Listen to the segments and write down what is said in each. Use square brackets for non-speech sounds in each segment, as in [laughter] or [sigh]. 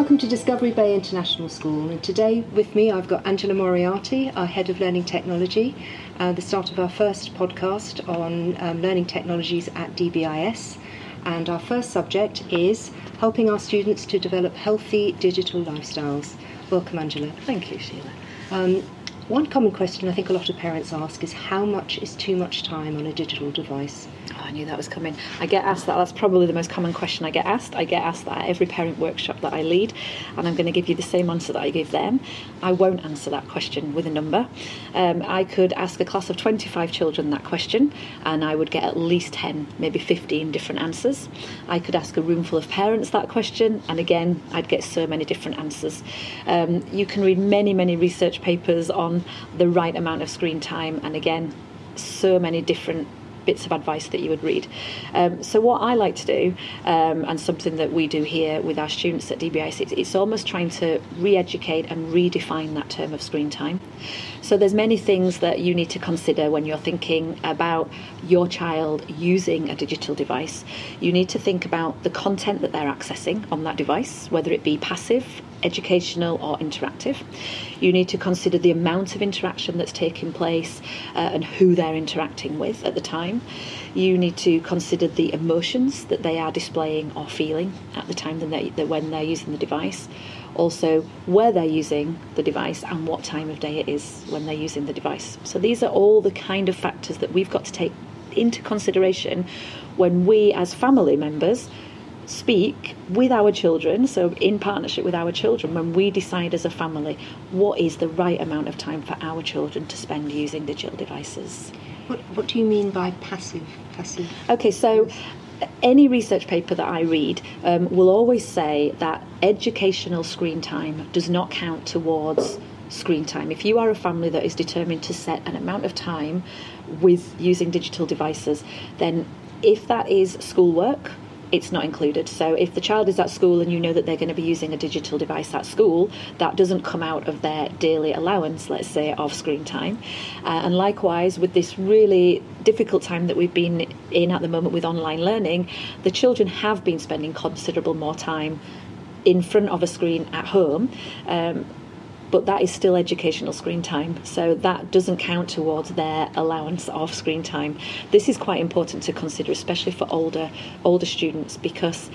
welcome to Discovery Bay International School. And today with me I've got Angela Moriarty, our Head of Learning Technology, uh, the start of our first podcast on um, learning technologies at DBIS. And our first subject is helping our students to develop healthy digital lifestyles. Welcome, Angela. Thank you, Sheila. Um, one common question I think a lot of parents ask is how much is too much time on a digital device? Oh, I knew that was coming. I get asked that. That's probably the most common question I get asked. I get asked that at every parent workshop that I lead, and I'm going to give you the same answer that I give them. I won't answer that question with a number. Um, I could ask a class of 25 children that question, and I would get at least 10, maybe 15 different answers. I could ask a room full of parents that question, and again, I'd get so many different answers. Um, you can read many, many research papers on the right amount of screen time, and again, so many different bits of advice that you would read. Um, so what I like to do, um, and something that we do here with our students at DBIS, it's, it's almost trying to re-educate and redefine that term of screen time. So there's many things that you need to consider when you're thinking about your child using a digital device. You need to think about the content that they're accessing on that device, whether it be passive educational or interactive. You need to consider the amount of interaction that's taking place uh, and who they're interacting with at the time. You need to consider the emotions that they are displaying or feeling at the time that, they, that when they're using the device. Also, where they're using the device and what time of day it is when they're using the device. So, these are all the kind of factors that we've got to take into consideration when we, as family members, speak with our children, so in partnership with our children, when we decide as a family what is the right amount of time for our children to spend using digital devices. What, what do you mean by passive? Passive. Okay, so any research paper that I read um, will always say that educational screen time does not count towards screen time. If you are a family that is determined to set an amount of time with using digital devices, then if that is schoolwork, it's not included. So if the child is at school and you know that they're going to be using a digital device at school, that doesn't come out of their daily allowance, let's say, of screen time. Uh, and likewise, with this really difficult time that we've been in at the moment with online learning, the children have been spending considerable more time in front of a screen at home. Um, but that is still educational screen time. So that doesn't count towards their allowance of screen time. This is quite important to consider, especially for older older students, because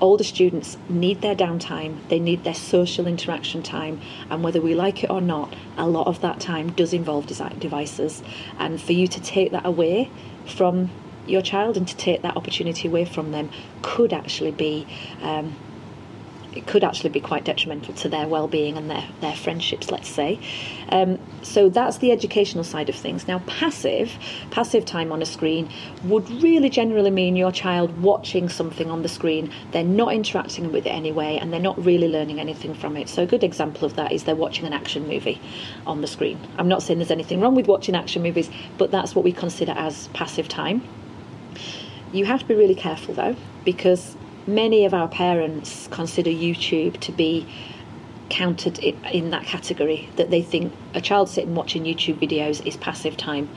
older students need their downtime, they need their social interaction time, and whether we like it or not, a lot of that time does involve devices. And for you to take that away from your child and to take that opportunity away from them could actually be um, it could actually be quite detrimental to their well-being and their, their friendships let's say. Um, so that's the educational side of things. Now passive passive time on a screen would really generally mean your child watching something on the screen. They're not interacting with it anyway and they're not really learning anything from it. So a good example of that is they're watching an action movie on the screen. I'm not saying there's anything wrong with watching action movies but that's what we consider as passive time. You have to be really careful though because many of our parents consider YouTube to be counted in, that category that they think a child sitting watching YouTube videos is passive time.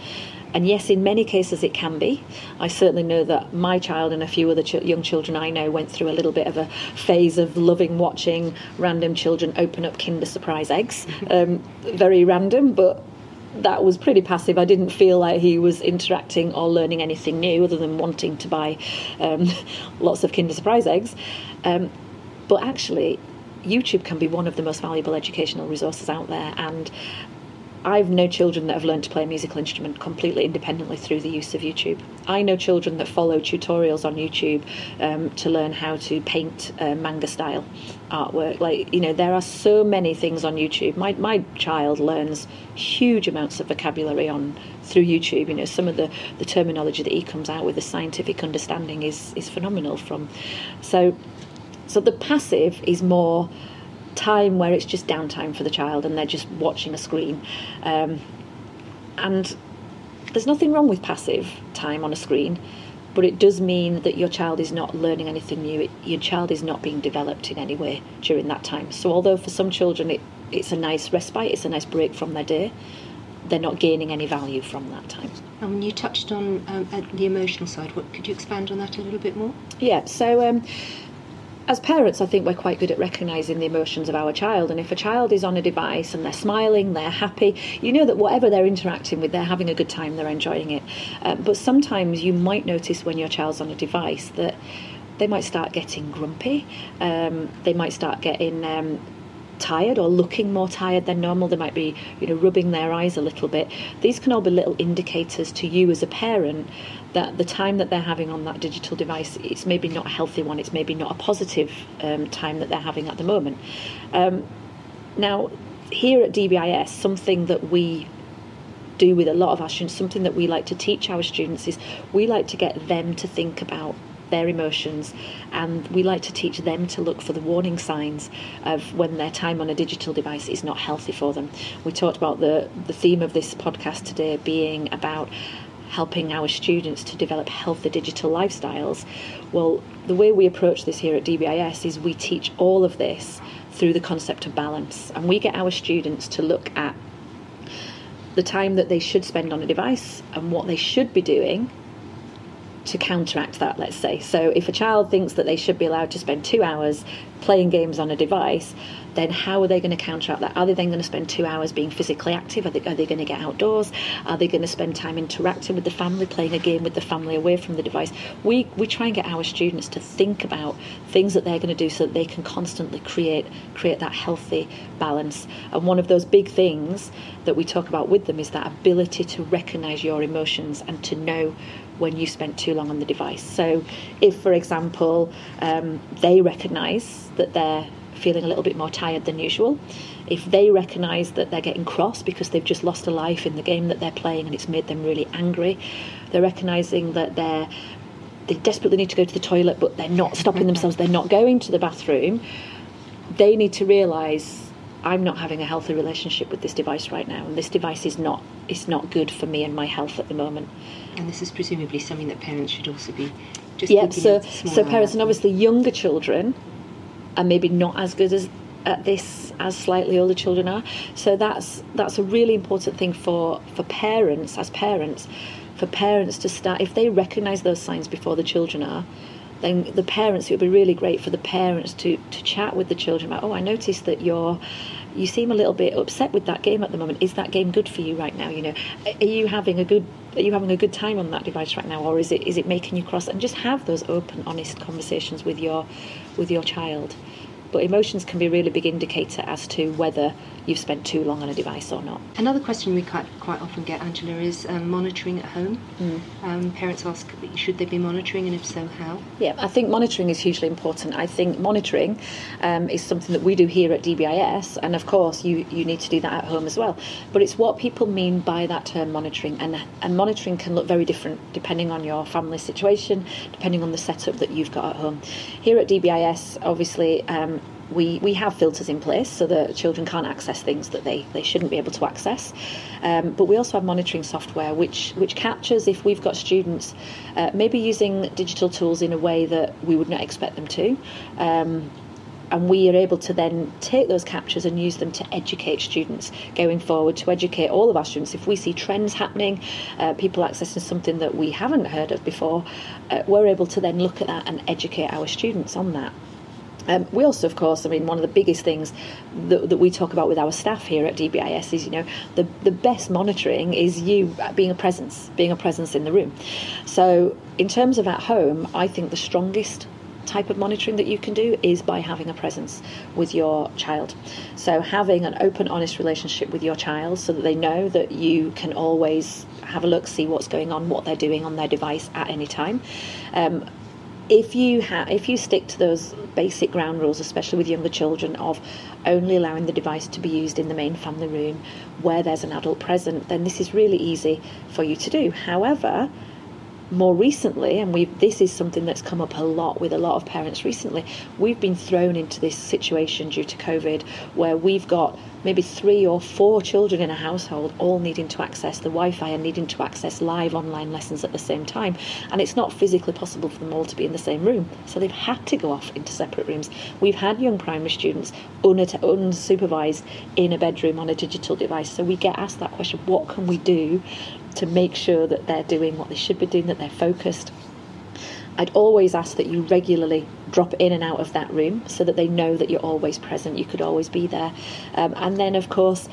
And yes, in many cases it can be. I certainly know that my child and a few other ch- young children I know went through a little bit of a phase of loving watching random children open up Kinder Surprise eggs. [laughs] Um, very random, but that was pretty passive. I didn't feel like he was interacting or learning anything new other than wanting to buy um, [laughs] lots of Kinder Surprise eggs. Um, but actually, YouTube can be one of the most valuable educational resources out there, and I've no children that have learned to play a musical instrument completely independently through the use of YouTube. I know children that follow tutorials on YouTube um, to learn how to paint uh, manga style artwork. Like, you know, there are so many things on YouTube. My, my child learns huge amounts of vocabulary on through YouTube. You know, some of the, the terminology that he comes out with, the scientific understanding is, is phenomenal from. So, so the passive is more time where it's just downtime for the child and they're just watching a screen. Um, and there's nothing wrong with passive time on a screen, but it does mean that your child is not learning anything new. It, your child is not being developed in any way during that time. So, although for some children it, it's a nice respite, it's a nice break from their day, they're not gaining any value from that time. And when you touched on um, the emotional side. What could you expand on that a little bit more? Yeah. So. Um, as parents, I think we're quite good at recognising the emotions of our child. And if a child is on a device and they're smiling, they're happy, you know that whatever they're interacting with, they're having a good time, they're enjoying it. Um, but sometimes you might notice when your child's on a device that they might start getting grumpy, um, they might start getting um, tired or looking more tired than normal. They might be, you know, rubbing their eyes a little bit. These can all be little indicators to you as a parent that the time that they're having on that digital device it's maybe not a healthy one. It's maybe not a positive um, time that they're having at the moment. Um, now, here at DBIS, something that we do with a lot of our students, something that we like to teach our students is we like to get them to think about their emotions and we like to teach them to look for the warning signs of when their time on a digital device is not healthy for them. We talked about the, the theme of this podcast today being about helping our students to develop healthy digital lifestyles. Well, the way we approach this here at DBIS is we teach all of this through the concept of balance, and we get our students to look at the time that they should spend on a device and what they should be doing to counteract that, let's say. So, if a child thinks that they should be allowed to spend two hours playing games on a device, then how are they going to counteract that? Are they then going to spend two hours being physically active? Are they, are they going to get outdoors? Are they going to spend time interacting with the family, playing a game with the family away from the device? We, we try and get our students to think about things that they're going to do so that they can constantly create create that healthy balance. And one of those big things that we talk about with them is that ability to recognize your emotions and to know when you spent too long on the device. So, if, for example, um, they recognise that they're feeling a little bit more tired than usual, if they recognise that they're getting cross because they've just lost a life in the game that they're playing and it's made them really angry, they're recognising that they're they desperately need to go to the toilet but they're not stopping mm-hmm. themselves, they're not going to the bathroom, they need to realise I'm not having a healthy relationship with this device right now, and this device is not is not good for me and my health at the moment. And this is presumably something that parents should also be just yeah. So so parents and obviously younger children are maybe not as good as at this as slightly older children are. So that's that's a really important thing for for parents as parents, for parents to start if they recognise those signs before the children are then the parents it would be really great for the parents to to chat with the children about oh I noticed that you're you seem a little bit upset with that game at the moment is that game good for you right now you know are you having a good are you having a good time on that device right now or is it is it making you cross? And just have those open honest conversations with your with your child but emotions can be a really big indicator as to whether you've spent too long on a device or not. Another question we quite, quite often get, Angela, is um, monitoring at home. Mm. Um, parents ask, should they be monitoring, and if so, how? Yeah, I think monitoring is hugely important. I think monitoring um, is something that we do here at DBIS, and of course, you, you need to do that at home as well. But it's what people mean by that term monitoring, and, and monitoring can look very different depending on your family situation, depending on the setup that you've got at home. Here at DBIS, obviously, um, we, we have filters in place so that children can't access things that they, they shouldn't be able to access. Um, but we also have monitoring software which, which captures if we've got students uh, maybe using digital tools in a way that we would not expect them to. Um, and we are able to then take those captures and use them to educate students going forward, to educate all of our students. If we see trends happening, uh, people accessing something that we haven't heard of before, uh, we're able to then look at that and educate our students on that. Um, we also, of course, I mean, one of the biggest things that, that, we talk about with our staff here at DBIS is, you know, the, the best monitoring is you being a presence, being a presence in the room. So, in terms of at home, I think the strongest type of monitoring that you can do is by having a presence with your child. So, having an open, honest relationship with your child so that they know that you can always have a look, see what's going on, what they're doing on their device at any time. Um, if you ha- if you stick to those basic ground rules, especially with younger children, of only allowing the device to be used in the main family room where there's an adult present, then this is really easy for you to do. However, more recently, and we this is something that's come up a lot with a lot of parents recently, we've been thrown into this situation due to COVID where we've got maybe three or four children in a household all needing to access the Wi-Fi and needing to access live online lessons at the same time, and it's not physically possible for them all to be in the same room, so they've had to go off into separate rooms. We've had young primary students unsupervised in a bedroom on a digital device, so we get asked that question: What can we do to make sure that they're doing what they should be doing, that they're focused. I'd always ask that you regularly drop in and out of that room so that they know that you're always present, you could always be there. Um, and then, of course,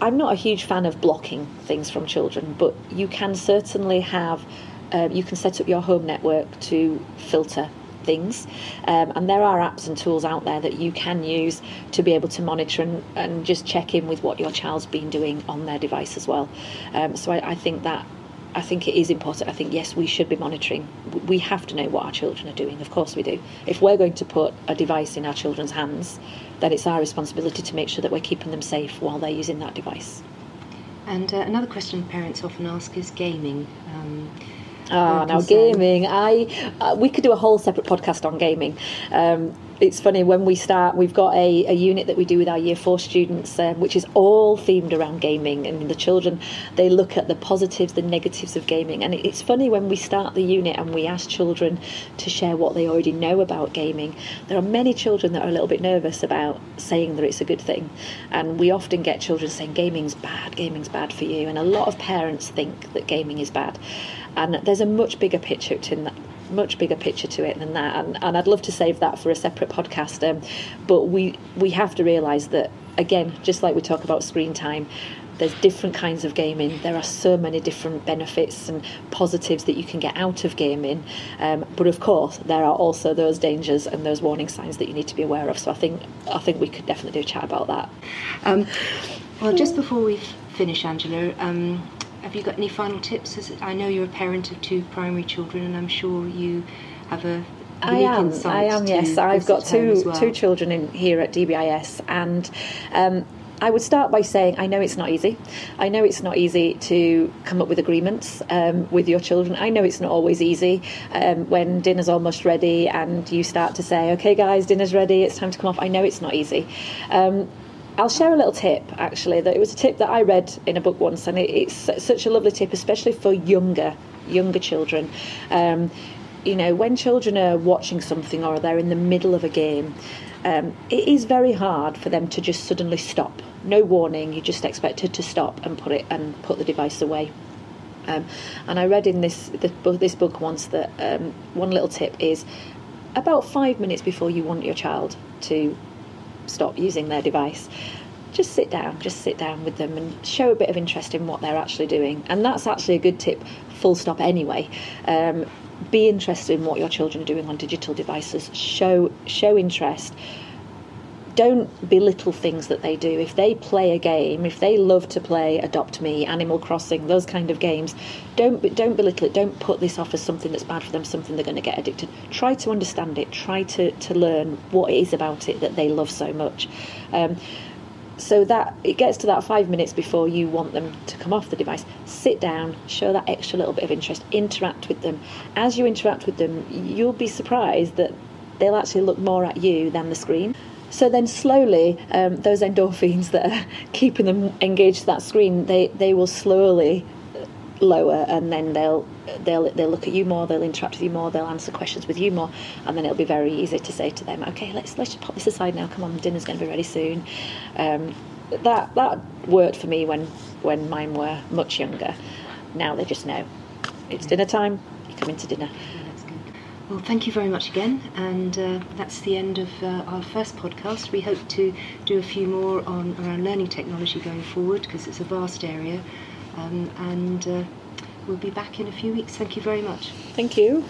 I'm not a huge fan of blocking things from children, but you can certainly have, um, you can set up your home network to filter things. Um, and there are apps and tools out there that you can use to be able to monitor and, and just check in with what your child's been doing on their device as well. Um, so I, I think that I think it is important. I think, yes, we should be monitoring. We have to know what our children are doing. Of course, we do. If we're going to put a device in our children's hands, then it's our responsibility to make sure that we're keeping them safe while they're using that device. And uh, another question parents often ask is gaming. Um, Ah, now gaming. I uh, we could do a whole separate podcast on gaming. Um, it's funny when we start we've got a, a unit that we do with our year four students um, which is all themed around gaming and the children. They look at the positives the negatives of gaming. And it's funny when we start the unit and we ask children to share what they already know about gaming there are many children that are a little bit nervous about saying that it's a good thing. And we often get children saying gaming's bad gaming's bad for you. And a lot of parents think that gaming is bad and there's a much bigger picture to that much bigger picture to it than that and, and I'd love to save that for a separate podcast um, but we we have to realize that again just like we talk about screen time there's different kinds of gaming there are so many different benefits and positives that you can get out of gaming um, but of course there are also those dangers and those warning signs that you need to be aware of so I think I think we could definitely do a chat about that. Um, well just before we finish Angela um, have you got any final tips? As I know you're a parent of two primary children, and I'm sure you have a I am. I am. Yes, I've got two well. two children in here at DBIS, and um, I would start by saying I know it's not easy. I know it's not easy to come up with agreements um, with your children. I know it's not always easy um, when dinner's almost ready and you start to say, "Okay, guys, dinner's ready. It's time to come off." I know it's not easy. Um, I'll share a little tip actually. That it was a tip that I read in a book once, and it, it's such a lovely tip, especially for younger younger children. Um, you know, when children are watching something or they're in the middle of a game, um, it is very hard for them to just suddenly stop. No warning, you're just expected to stop and put it and put the device away. Um, and I read in this this book once that um, one little tip is about five minutes before you want your child to stop using their device. Just sit down just sit down with them and show a bit of interest in what they're actually doing. And that's actually a good tip full stop anyway. Um, be interested in what your children are doing on digital devices. Show show interest don't belittle things that they do. If they play a game, if they love to play Adopt Me, Animal Crossing, those kind of games, don't don't belittle it. Don't put this off as something that's bad for them, something they're going to get addicted. Try to understand it. Try to to learn what it is about it that they love so much. Um, so that it gets to that five minutes before you want them to come off the device sit down show that extra little bit of interest interact with them as you interact with them you'll be surprised that they'll actually look more at you than the screen so then slowly, um, those endorphins that are [laughs] keeping them engaged to that screen, they, they will slowly lower, and then they'll they'll they'll look at you more, they'll interact with you more, they'll answer questions with you more, and then it'll be very easy to say to them, okay, let's let's pop this aside now. Come on, dinner's going to be ready soon. Um, that that worked for me when when mine were much younger. Now they just know it's dinner time. You come into dinner. Well, thank you very much again, and uh, that's the end of uh, our first podcast. We hope to do a few more on around learning technology going forward because it's a vast area, um, and uh, we'll be back in a few weeks. Thank you very much. Thank you.